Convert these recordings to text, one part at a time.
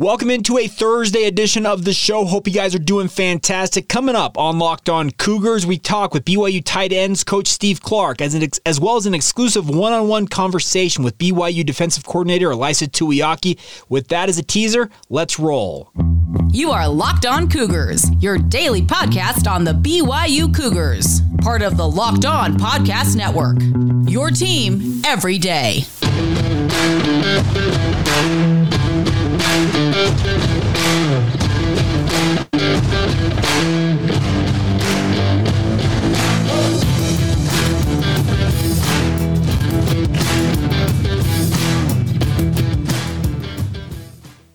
Welcome into a Thursday edition of the show. Hope you guys are doing fantastic. Coming up on Locked On Cougars, we talk with BYU tight ends coach Steve Clark, as, ex- as well as an exclusive one on one conversation with BYU defensive coordinator Ilaisa Tuiaki. With that as a teaser, let's roll. You are Locked On Cougars, your daily podcast on the BYU Cougars, part of the Locked On Podcast Network. Your team every day. Thank you.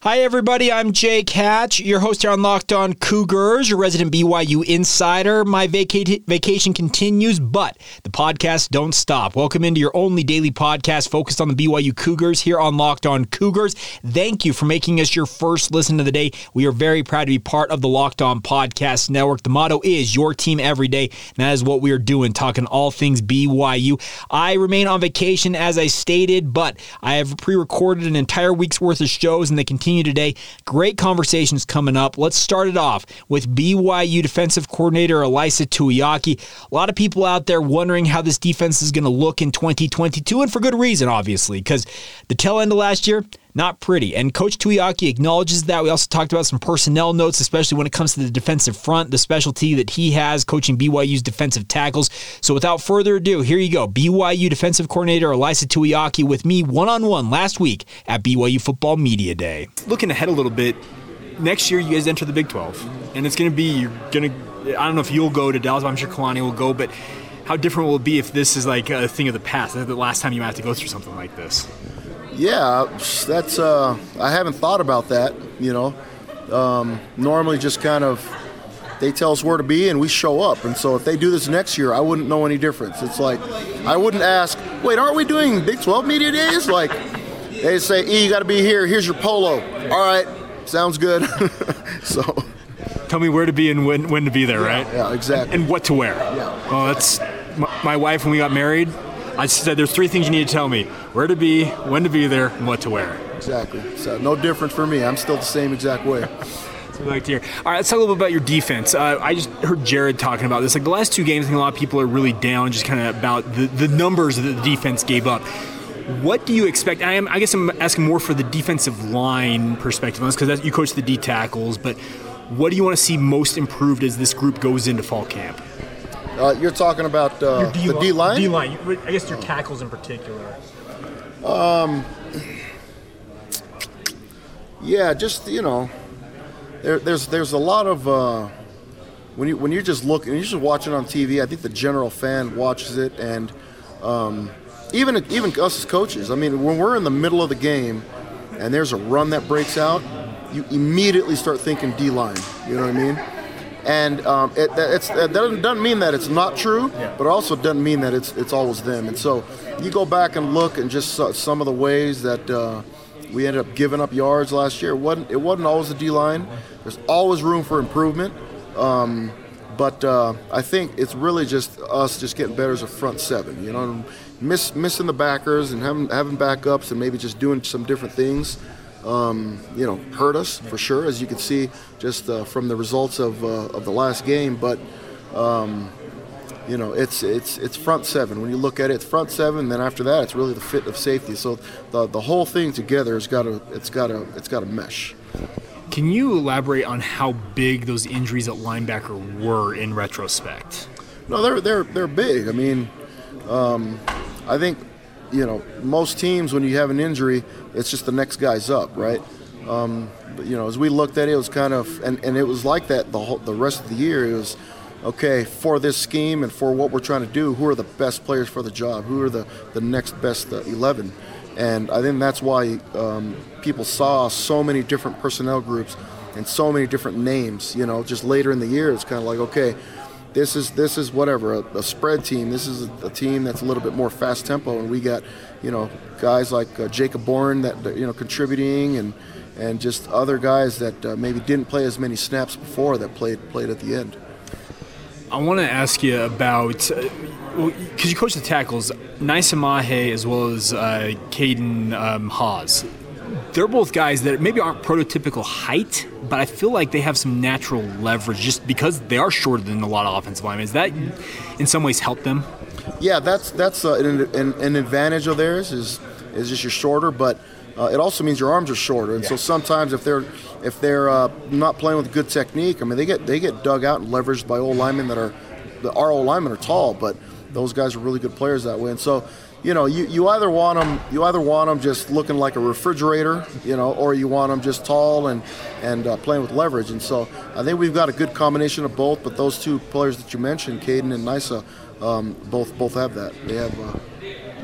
Hi, everybody. I'm Jake Hatch, your host here on Locked On Cougars, your resident BYU insider. My vaca- vacation continues, but the podcast don't stop. Welcome into your only daily podcast focused on the BYU Cougars here on Locked On Cougars. Thank you for making us your first listen of the day. We are very proud to be part of the Locked On Podcast Network. The motto is your team every day. And that is what we are doing, talking all things BYU. I remain on vacation, as I stated, but I have pre recorded an entire week's worth of shows, and they continue today. Great conversations coming up. Let's start it off with BYU defensive coordinator Ilaisa Tuiaki. A lot of people out there wondering how this defense is going to look in 2022, and for good reason, obviously, because the tail end of last year, not pretty. And Coach Tuiaki acknowledges that. We also talked about some personnel notes, especially when it comes to the defensive front, the specialty that he has coaching BYU's defensive tackles. So without further ado, here you go. BYU defensive coordinator Ilaisa Tuiaki with me one on one last week at BYU Football Media Day. Looking ahead a little bit, next year you guys enter the Big 12, and it's going to be you're going to. I don't know if you'll go to Dallas, but I'm sure Kalani will go, but. How different will it be if this is like a thing of the past? The last time you have to go through something like this. Yeah, that's. Uh, I haven't thought about that. You know, um, normally just kind of they tell us where to be and we show up. And so if they do this next year, I wouldn't know any difference. It's like I wouldn't ask, wait, aren't we doing Big 12 media days? Like they say, E, you got to be here. Here's your polo. All right, sounds good. so. Tell me where to be and when, when to be there, yeah, right? Yeah, exactly. And what to wear. Yeah. Well, that's my, my wife when we got married. I said there's three things you need to tell me: where to be, when to be there, and what to wear. Exactly. So no difference for me. I'm still the same exact way. We like to hear. All right, let's talk a little bit about your defense. Uh, I just heard Jared talking about this. Like the last two games, I think a lot of people are really down, just kind of about the, the numbers that the defense gave up. What do you expect? I am. I guess I'm asking more for the defensive line perspective on this because you coach the D tackles. But what do you want to see most improved as this group goes into fall camp? Uh, you're talking about uh, D- the D line. D line. I guess your tackles in particular. Um. Yeah, just you know, there, there's there's a lot of uh, when you when you're just looking, you're just watching on TV. I think the general fan watches it, and um, even even us as coaches. I mean, when we're in the middle of the game, and there's a run that breaks out, you immediately start thinking D line. You know what I mean? And um, it, it's, it doesn't, doesn't mean that it's not true, but it also doesn't mean that it's it's always them. And so you go back and look and just some of the ways that uh, we ended up giving up yards last year. It wasn't it wasn't always the D line. There's always room for improvement. Um, but uh, I think it's really just us just getting better as a front seven. You know, miss, missing the backers and having having backups and maybe just doing some different things um, you know, hurt us for sure, as you can see just uh, from the results of, uh, of the last game. But um, you know, it's it's it's front seven. When you look at it, it's front seven. Then after that, it's really the fit of safety. So the the whole thing together has got to it's got to it's got to mesh. Can you elaborate on how big those injuries at linebacker were in retrospect? No, they're they're they're big. I mean, um, I think you know most teams when you have an injury, it's just the next guy's up, right? Um, but, you know, as we looked at it, it was kind of and, and it was like that the whole the rest of the year. It was okay for this scheme and for what we're trying to do. Who are the best players for the job? Who are the the next best uh, eleven? And I think that's why um, people saw so many different personnel groups and so many different names. You know, just later in the year, it's kind of like, okay, this is this is whatever a, a spread team. This is a, a, team that's a little bit more fast tempo, and we got, you know, guys like uh, Jacob Bourne that you know contributing, and and just other guys that uh, maybe didn't play as many snaps before that played played at the end. I want to ask you about because uh, you coach the tackles, Naisa Mahe as well as uh, Caden um, Haws. They're both guys that maybe aren't prototypical height, but I feel like they have some natural leverage just because they are shorter than a lot of offensive linemen. Is that in some ways help them? Yeah, that's that's uh, an, an, an, advantage of theirs is is just you're shorter, but uh, it also means your arms are shorter, and yeah. so sometimes if they're if they're uh, not playing with good technique, I mean they get they get dug out and leveraged by old linemen that are the our old linemen are tall, but those guys are really good players that way, and so. You know, you, you either want them you either want them just looking like a refrigerator, you know, or you want them just tall and and uh, playing with leverage. And so I think we've got a good combination of both. But those two players that you mentioned, Caden and Nisa, um, both both have that. They have uh,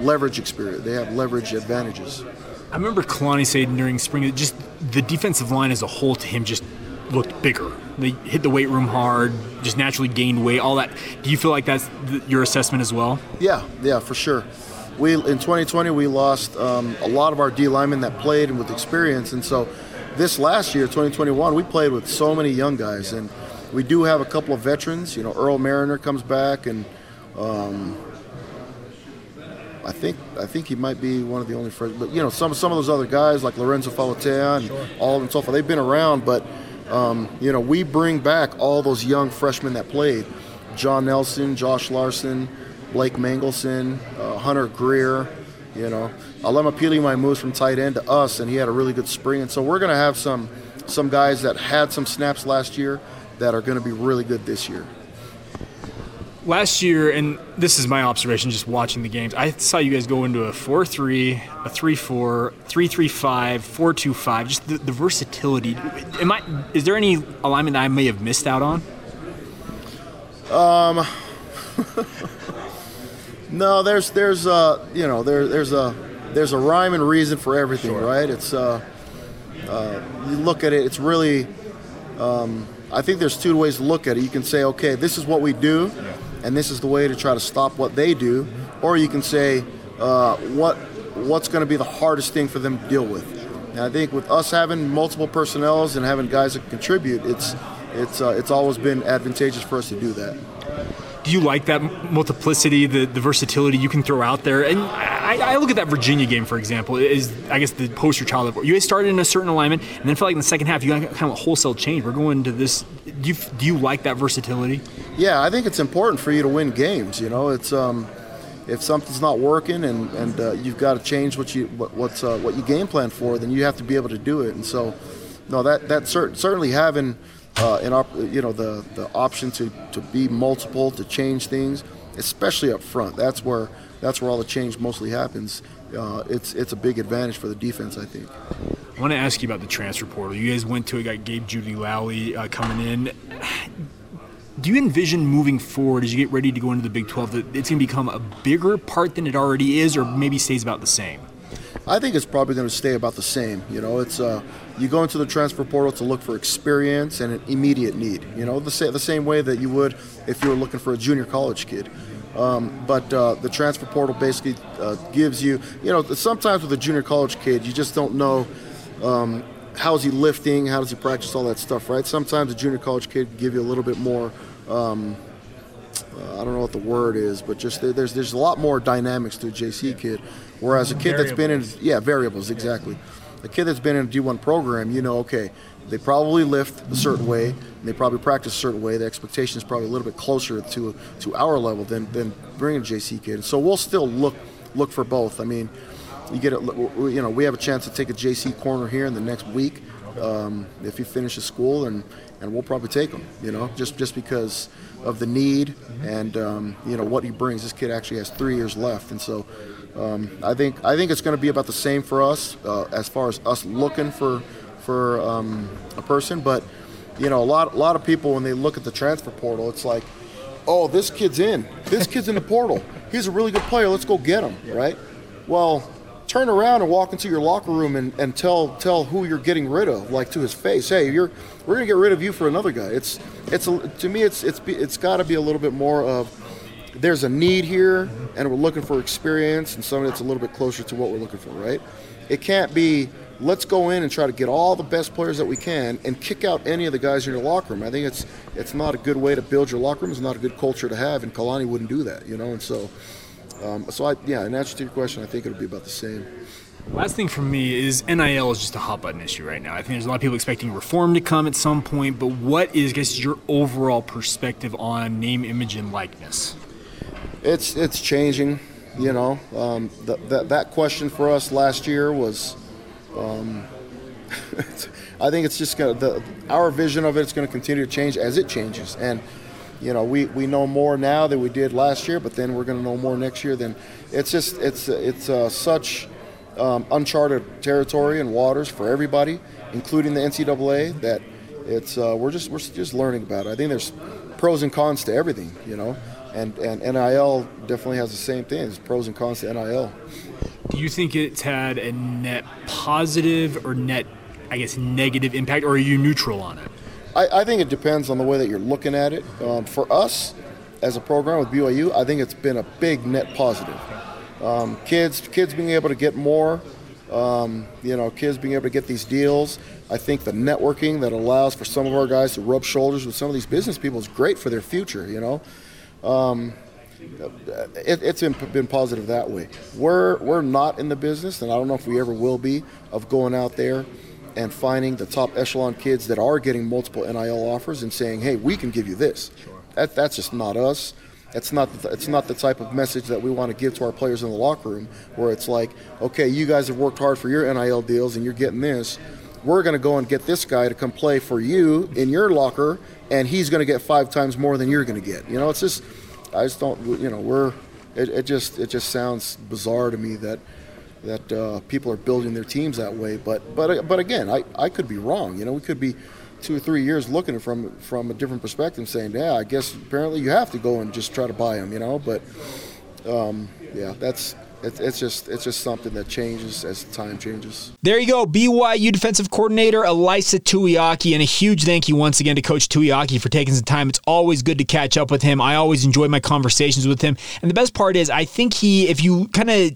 leverage experience. They have leverage advantages. I remember Kalani saying during spring, just the defensive line as a whole to him just looked bigger. They hit the weight room hard, just naturally gained weight. All that. Do you feel like that's your assessment as well? Yeah, yeah, for sure. We in 2020 we lost um, a lot of our D linemen that played and with experience, and so this last year, 2021, we played with so many young guys, and we do have a couple of veterans. You know, Earl Mariner comes back, and um, I think I think he might be one of the only first. But you know, some some of those other guys like Lorenzo Fauatea and sure. all and so forth, they've been around. But um, you know, we bring back all those young freshmen that played: John Nelson, Josh Larson, Blake Mangelson, uh, Hunter Greer. You know, Alema Pilimai moves from tight end to us, and he had a really good spring. And so we're going to have some some guys that had some snaps last year that are going to be really good this year last year, and this is my observation just watching the games, I saw you guys go into a 4 3, a 3 4, 3 3 5, 4 2 5, just the, the versatility. Am I, is there any alignment that I may have missed out on? Um, no, there's, there's, uh, you know, there, there's a, there's a rhyme and reason for everything, sure. right? It's, uh, uh, you look at it, it's really, um, I think there's two ways to look at it. You can say, okay, this is what we do. Yeah and this is the way to try to stop what they do, or you can say uh, what what's going to be the hardest thing for them to deal with. And I think with us having multiple personnels and having guys that contribute, it's it's uh, it's always been advantageous for us to do that. Do you like that multiplicity, the, the versatility you can throw out there? And I, I look at that Virginia game, for example, is I guess the poster child of you guys started in a certain alignment, and then felt like in the second half you kind of a wholesale change. We're going to this. Do you do you like that versatility? Yeah, I think it's important for you to win games. You know, it's um, if something's not working and and uh, you've got to change what you what, what's uh, what you game plan for, then you have to be able to do it. And so, no, that that cert- certainly having uh, an op- you know the the option to to be multiple to change things, especially up front. That's where that's where all the change mostly happens. Uh, it's it's a big advantage for the defense, I think. I want to ask you about the transfer portal. You guys went to it, got Gabe Jeudy-Lally uh, coming in do you envision moving forward as you get ready to go into the Big 12 that it's going to become a bigger part than it already is, or maybe stays about the same? I think it's probably going to stay about the same. You know, it's uh, you go into the transfer portal to look for experience and an immediate need. You know, the, sa- the same way that you would if you were looking for a junior college kid. Um, but uh, the transfer portal basically uh, gives you, you know, sometimes with a junior college kid, you just don't know um, how is he lifting, how does he practice all that stuff, right? Sometimes a junior college kid give you a little bit more um, uh, I don't know what the word is, but just there's there's a lot more dynamics to a JC kid. Whereas a kid variables. that's been in yeah variables exactly, a kid that's been in a D1 program, you know, okay, they probably lift a certain way, and they probably practice a certain way. The expectation is probably a little bit closer to to our level than than bringing a JC kid. So we'll still look look for both. I mean, you get it. You know, we have a chance to take a JC corner here in the next week um, if he finishes school, and and we'll probably take him. You know, just just because of the need and um, you know what he brings. This kid actually has three years left, and so um, I think I think it's going to be about the same for us uh, as far as us looking for for um, a person. But you know, a lot a lot of people when they look at the transfer portal, it's like, oh, this kid's in. This kid's in the portal. He's a really good player. Let's go get him, right? Well, turn around and walk into your locker room and, and tell tell who you're getting rid of, like to his face, hey, you're we're gonna get rid of you for another guy. It's it's a, to me it's it's it's got to be a little bit more of there's a need here and we're looking for experience and somebody that's a little bit closer to what we're looking for, right? It can't be let's go in and try to get all the best players that we can and kick out any of the guys in your locker room. I think it's it's not a good way to build your locker room. It's not a good culture to have, and Kalani wouldn't do that, you know. And so, um, so I yeah, in answer to your question, I think it'll be about the same. Last thing for me is NIL is just a hot button issue right now. I think there's a lot of people expecting reform to come at some point, but what is, I guess, your overall perspective on name, image, and likeness? It's it's changing. You know, um, the, that that question for us last year was. Um, I think it's just gonna the our vision of it is going to continue to change as it changes, and you know we, we know more now than we did last year, but then we're going to know more next year. Then it's just it's it's uh, such um, uncharted territory and waters for everybody, including the NCAA. That it's uh, we're just we're just learning about it. I think there's pros and cons to everything, you know, and and NIL definitely has the same thing. There's pros and cons to NIL. Do you think it's had a net positive or net, I guess, negative impact, or are you neutral on it? I, I think it depends on the way that you're looking at it. Um, for us, as a program with BYU, I think it's been a big net positive. Um, kids, kids being able to get more, um, you know, kids being able to get these deals. I think the networking that allows for some of our guys to rub shoulders with some of these business people is great for their future. You know, um, it, it's been, been positive that way. We're we're not in the business, and I don't know if we ever will be, of going out there and finding the top echelon kids that are getting multiple NIL offers and saying, "Hey, we can give you this." That, that's just not us. It's not the, it's not the type of message that we want to give to our players in the locker room, where it's like, okay, you guys have worked hard for your NIL deals and you're getting this. We're going to go and get this guy to come play for you in your locker, and he's going to get five times more than you're going to get. You know, it's just, I just don't, you know, we're, it, it just it just sounds bizarre to me that that uh, people are building their teams that way. But but but again, I, I could be wrong. You know, we could be two or three years looking from from a different perspective, saying, yeah, I guess apparently you have to go and just try to buy them, you know. But um, yeah, that's it's, it's just it's just something that changes as time changes. There you go, BYU defensive coordinator Ilaisa Tuiaki, and a huge thank you once again to Coach Tuiaki for taking some time. It's always good to catch up with him. I always enjoy my conversations with him, and the best part is I think he, if you kind of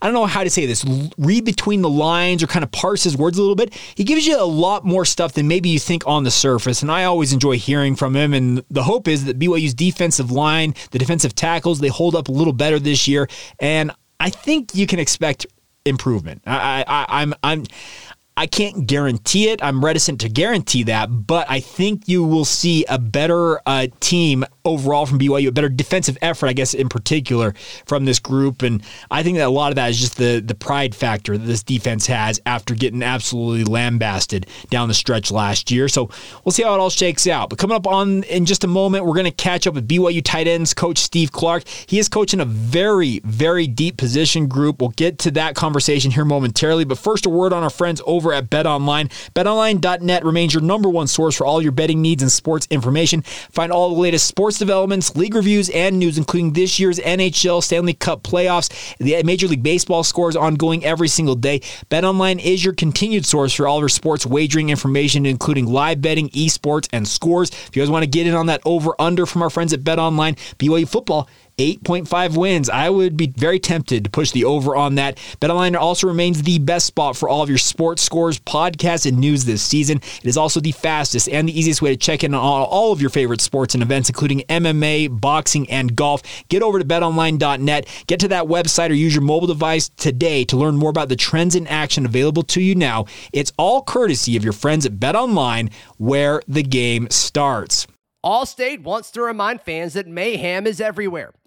I don't know how to say this, read between the lines or kind of parse his words a little bit. He gives you a lot more stuff than maybe you think on the surface. And I always enjoy hearing from him. And the hope is that BYU's defensive line, the defensive tackles, they hold up a little better this year. And I think you can expect improvement. I, I, I'm, I'm, I can't guarantee it. I'm reticent to guarantee that, but I think you will see a better uh, team overall from BYU, a better defensive effort, I guess, in particular from this group. And I think that a lot of that is just the the pride factor that this defense has after getting absolutely lambasted down the stretch last year. So we'll see how it all shakes out. But coming up on in just a moment, we're going to catch up with BYU tight ends coach Steve Clark. He is coaching a very, very deep position group. We'll get to that conversation here momentarily. But first, a word on our friends over at BetOnline. BetOnline.net remains your number one source for all your betting needs and sports information. Find all the latest sports sports developments, league reviews, and news, including this year's NHL Stanley Cup playoffs, the Major League Baseball scores ongoing every single day. BetOnline is your continued source for all of your sports wagering information, including live betting, esports, and scores. If you guys want to get in on that over under from our friends at BetOnline, BYU football 8.5 wins. I would be very tempted to push the over on that. BetOnline also remains the best spot for all of your sports scores, podcasts, and news this season. It is also the fastest and the easiest way to check in on all of your favorite sports and events, including MMA, boxing, and golf. Get over to betonline.net, get to that website, or use your mobile device today to learn more about the trends in action available to you now. It's all courtesy of your friends at BetOnline, where the game starts. Allstate wants to remind fans that mayhem is everywhere,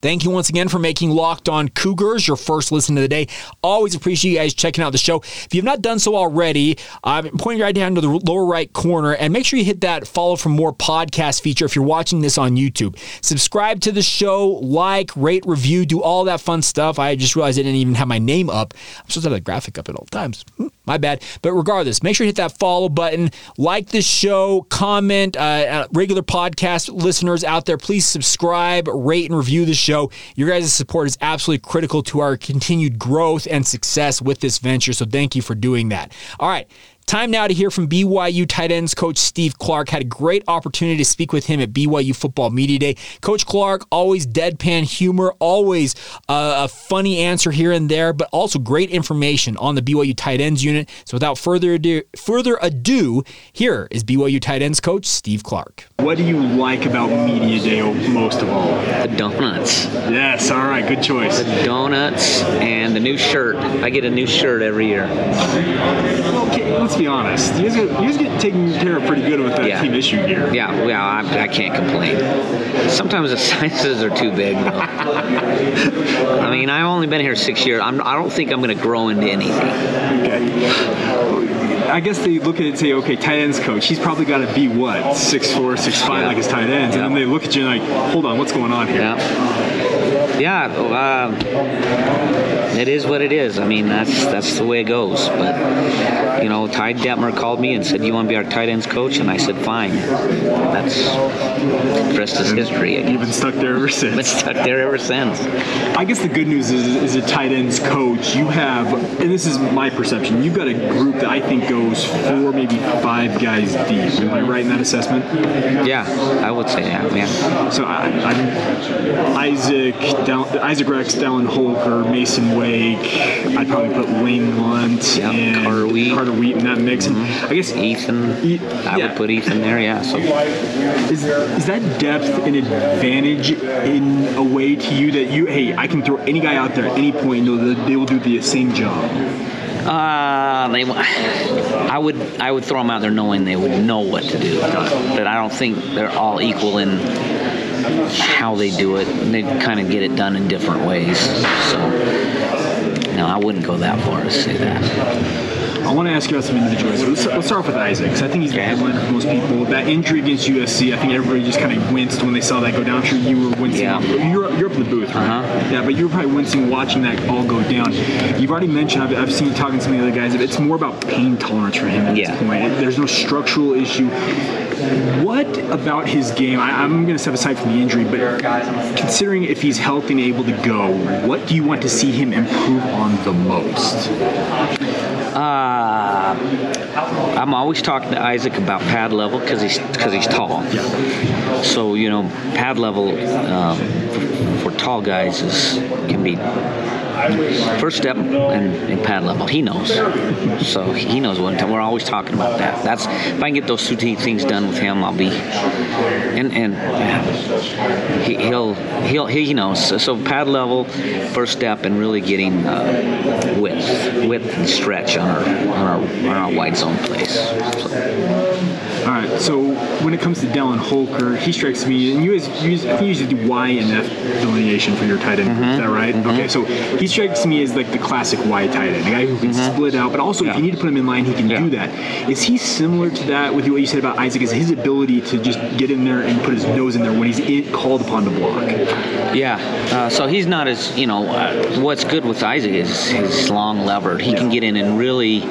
Thank you once again for making Locked On Cougars your first listen of the day. Always appreciate you guys checking out the show. If you've not done so already, I'm pointing right down to the lower right corner and make sure you hit that follow for more podcast feature if you're watching this on YouTube. Subscribe to the show, like, rate, review, do all that fun stuff. I just realized I didn't even have my name up. I'm supposed to have the graphic up at all times. Hmm, My bad. But regardless, make sure you hit that follow button, like the show, comment. Uh, uh, regular podcast listeners out there, please subscribe, rate, and review the show. Your guys' support is absolutely critical to our continued growth and success with this venture. So thank you for doing that. All right. Time now to hear from BYU tight ends coach Steve Clark. Had a great opportunity to speak with him at BYU Football Media Day. Coach Clark, always deadpan humor, always uh, a funny answer here and there, but also great information on the BYU tight ends unit. So without further ado, further ado, here is BYU tight ends coach Steve Clark. What do you like about Media Day most of all? The donuts. Yes, all right, good choice. The donuts and the new shirt. I get a new shirt every year. Okay, let's be honest. You guys get, you guys get taken care of pretty good with that Yeah. team issue gear. Yeah, well, I, I can't complain. Sometimes the sizes are too big. I mean, I've only been here six years. I'm, I don't think I'm going to grow into anything. Okay. I guess they look at it and say, okay, tight ends coach, he's probably got to be what, six four, six five, Yeah. like his tight ends, and then they look at you and like, hold on, what's going on here? Yeah. Yeah. Uh, it is what it is. I mean, that's that's the way it goes. But you know, Ty Detmer called me and said, "You want to be our tight ends coach?" And I said, "Fine." That's the rest is history. You've been stuck there ever Been since. stuck there ever since. I guess the good news is, is a tight ends coach, you have, and this is my perception, you've got a group that I think goes four, maybe five guys deep. Am I right in that assessment? Yeah, I would say that. Yeah. So I, I'm Isaac, Dal, Isaac Rex, Dallin Holker, Masen Wake. I'd probably put Lane Lunt Yeah, and Carter Wheat. Carter Wheat in that mix. And I guess Ethan. E- I yeah. would put Ethan there. Yeah. So is, is that depth an advantage in a way to you that you hey I can throw any guy out there at any point and know that they will do the same job. Uh, they, I would, I would throw them out there knowing they would know what to do. But I don't think they're all equal in how they do it. They kind of get it done in different ways. So, no, I wouldn't go that far to say that. I want to ask you about some individuals. Let's, let's start off with Isaac, 'cause I think he's the headliner for most people. That injury against USC, I think everybody just kind of winced when they saw that go down. Sure, you were wincing. Yeah. You're, you're up in the booth, right? Uh-huh. Yeah, but you were probably wincing watching that all go down. You've already mentioned, I've, I've seen you talking to some of the other guys, it's more about pain tolerance for him at Yeah. this point. There's no structural issue. What about his game? I, I'm going to step aside from the injury, but considering if he's healthy and able to go, what do you want to see him improve on the most? Uh, I'm always talking to Isaac about pad level because he's because he's tall. So you know, pad level um, for, for tall guys is can be first step and, and pad level. He knows, so he knows what. We're always talking about that. That's if I can get those two things done with him, I'll be. And and yeah, he, he'll he'll he knows. So, so pad level, first step, and really getting uh, width, width and stretch on our on our on our wide zone plays. So, All right. So when it comes to Dallin Holker, he strikes me, and you guys, think you usually do Y and F delineation for your tight end. Mm-hmm. Is that right? Okay. So he strikes me as like the classic Y tight end, a guy who can split out, but also if Mm-hmm. You need to put him in line, he can Yeah. do that. Is he similar to that with what you said about Isaac? Is his ability to just get in there and put his nose in there when he's in, called upon to block? Yeah, uh, so he's not as you know. Uh, what's good with Isaac is he's long levered. He can get in and really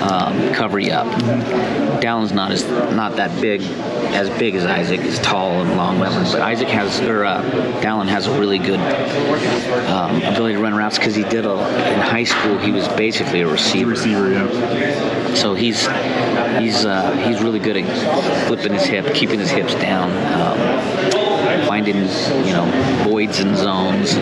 um, cover you up. Dallin's not as not that big, as big as Isaac. He's tall and long but Isaac has or uh, Dallin has a really good um, ability to run routes because he did a in high school. He was basically a receiver. Receiver, yeah. So he's he's uh, he's really good at flipping his hip, keeping his hips down, um, finding you know voids and zones.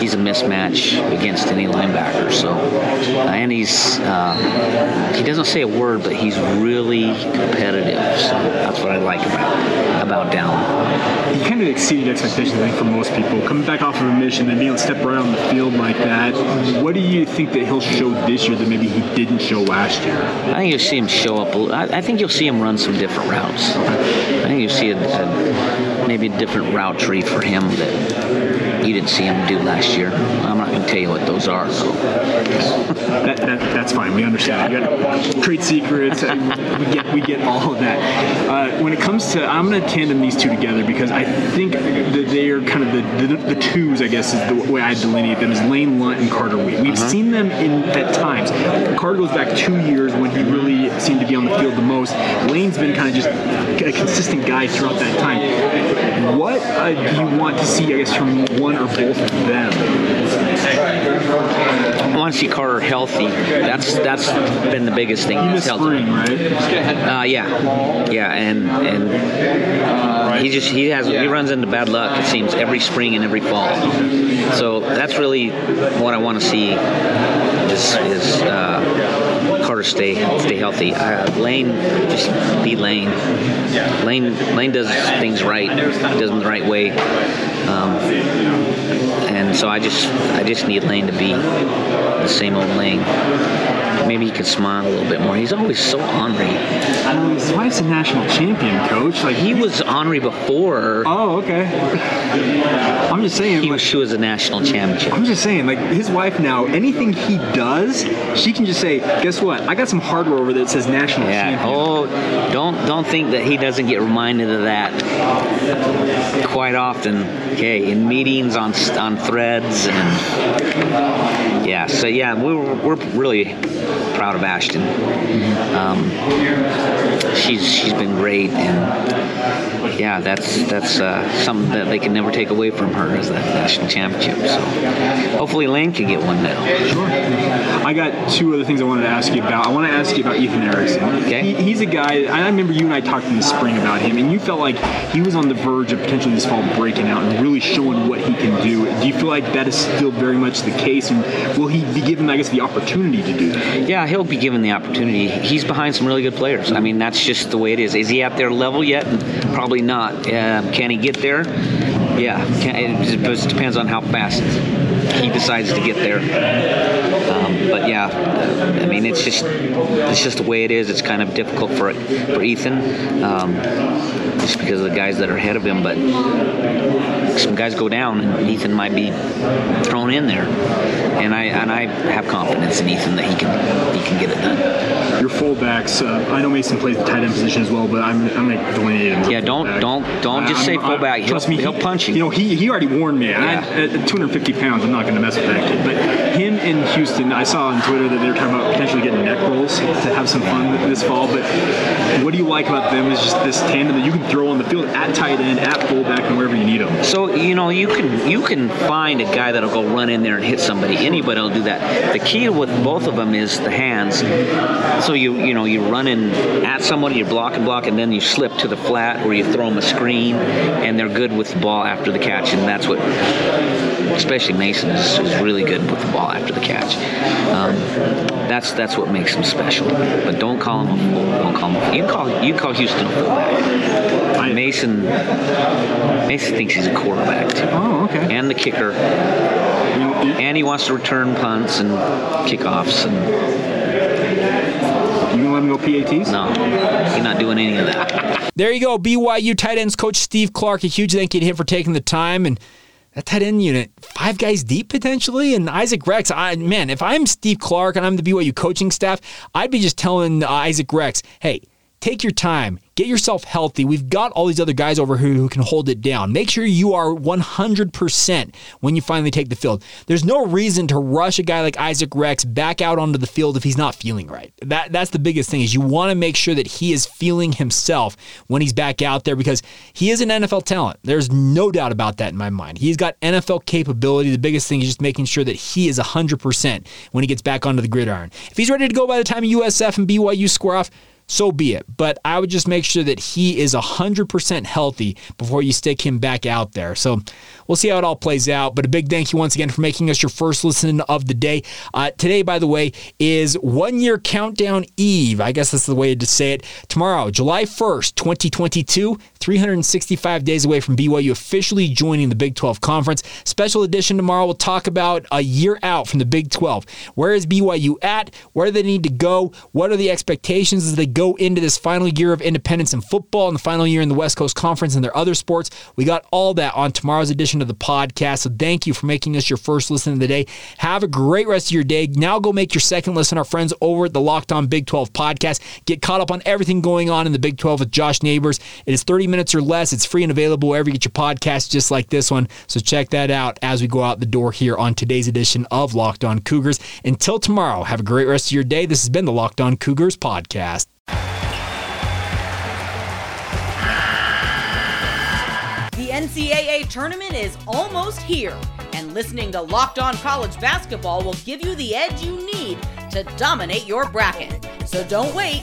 He's a mismatch against any linebacker. So uh, and he's uh, he doesn't say a word, but he's really competitive. So that's what I like about about Dallin. He kind of exceeded expectations, I think, for most people. Coming back off of a mission and being able to step right on the field like that, what do you think that he'll show this year that maybe he didn't show last year? I think you'll see him show up. I I think you'll see him run some different routes. I think you'll see a, a, maybe a different route tree for him that you didn't see him do last year. I'm not going to tell you what those are. So. That, that, that's fine. We understand. We got trade secrets. we get we get all of that. Uh, when it comes to, I'm going to tandem these two together because I think that they are kind of the, the, the twos. I guess is the way I delineate them is Lane Lunt and Carter Wheat. We've Uh-huh. seen them in at times. Carter goes back two years when he really seemed to be on the field the most. Lane's been kind of just a consistent guy throughout that time. What uh, do you want to see? I guess from one or both of them. I want to see Carter healthy. That's that's been the biggest thing. You He's missed healthy. spring, right? Uh, yeah, yeah, and and he just he has he runs into bad luck. It seems every spring and every fall. So that's really what I want to see is is uh, Stay stay healthy. Uh, Lane just be Lane. Lane Lane does things right. Does them the right way. Um, and so I just I just need Lane to be the same old Lane. Maybe he could smile a little bit more. He's always so ornery. Um, his wife's a national champion, coach. Like He was ornery before Oh, okay. I'm just saying. he like, was she was a national champion. I'm just saying, like his wife now, anything he does, she can just say, "Guess what? I got some hardware over there that says national Yeah. champion." Oh, don't don't think that he doesn't get reminded of that quite often. Okay, in meetings on on threads and yeah. So yeah, we're we're really proud of Ashton. Um, she's she's been great and yeah, that's that's uh, something that they can never take away from her is that national championship. So hopefully Lane can get one now. Sure. I got two other things I wanted to ask you about. I want to ask you about Ethan Erickson. Okay. He, he's a guy. I remember you and I talked in the spring about him, and you felt like he was on the verge of potentially this fall breaking out and really showing what he can do. Do you feel like that is still very much the case, and will he be given, I guess, the opportunity to do that? Yeah, he'll be given the opportunity. He's behind some really good players. I mean, that's just the way it is. Is he at their level yet? Probably not. Uh, can he get there? Yeah, it just depends on how fast he decides to get there. Um, but yeah, uh, I mean, it's just it's just the way it is. It's kind of difficult for for Ethan, um, just because of the guys that are ahead of him. But some guys go down, and Ethan might be thrown in there. And I and I have confidence in Ethan that he can he can get it done. Your fullbacks. Uh, I know Masen plays the tight end position as well, but I'm, I'm going to delineate him. as a Yeah, don't- fullback. don't- don't just I- say fullback. He'll- trust me, he'll punch you. You know, he, he already warned me. and I- Yeah. at 250 pounds, I'm not going to mess with that kid. But him in Houston, I saw on Twitter that they were talking about potentially getting neck rolls to have some fun this fall. But what do you like about them is just this tandem that you can throw on the field at tight end, at fullback, and wherever you need them. So you know you can you can find a guy that'll go run in there and hit somebody. Anybody will do that. The key with both of them is the hands. So you you know you run in at somebody, you block and block, and then you slip to the flat or you throw them a screen, and they're good with the ball after the catch, and that's what. Especially Masen is, is really good with the ball after the catch. Um, that's that's what makes him special. But don't call him a full. Don't call him. A, you can call you can call Houston a fullback. Masen Masen thinks he's a quarterback too Oh, okay. and the kicker. And he wants to return punts and kickoffs. And You gonna let him go PATs? no, he's not doing any of that. There you go. BYU tight ends coach Steve Clark. A huge thank you to him for taking the time and that tight end unit, five guys deep potentially, and Isaac Rex. I man, if I'm Steve Clark and I'm the BYU coaching staff, I'd be just telling Isaac Rex, hey. Take your time. Get yourself healthy. We've got all these other guys over here who can hold it down. Make sure you are 100% when you finally take the field. There's no reason to rush a guy like Isaac Rex back out onto the field if he's not feeling right. That that's the biggest thing is you want to make sure that he is feeling himself when he's back out there because he is an NFL talent. There's no doubt about that in my mind. He's got NFL capability. The biggest thing is just making sure that he is 100% when he gets back onto the gridiron. If he's ready to go by the time USF and BYU square off, so be it. But I would just make sure that he is 100% healthy before you stick him back out there. So we'll see how it all plays out. But a big thank you once again for making us your first listen of the day. Uh, today, by the way, is one year countdown eve. I guess that's the way to say it. Tomorrow, July 1st, 2022, 365 days away from BYU officially joining the Big 12 Conference. Special edition tomorrow, we'll talk about a year out from the Big 12. Where is BYU at? Where do they need to go? What are the expectations as they go into this final year of independence in football and the final year in the West Coast Conference and their other sports? We got all that on tomorrow's edition of the podcast. So thank you for making us your first listen of the day. Have a great rest of your day. Now go make your second listen. Our friends over at the Locked On Big 12 podcast. Get caught up on everything going on in the Big 12 with Josh Neighbors. It is 30 minutes or less. It's free and available wherever you get your podcasts, just like this one. So check that out as we go out the door here on today's edition of Locked On Cougars. Until tomorrow, have a great rest of your day. This has been the Locked On Cougars podcast. The NCAA tournament is almost here, and listening to Locked On College Basketball will give you the edge you need to dominate your bracket. So don't wait.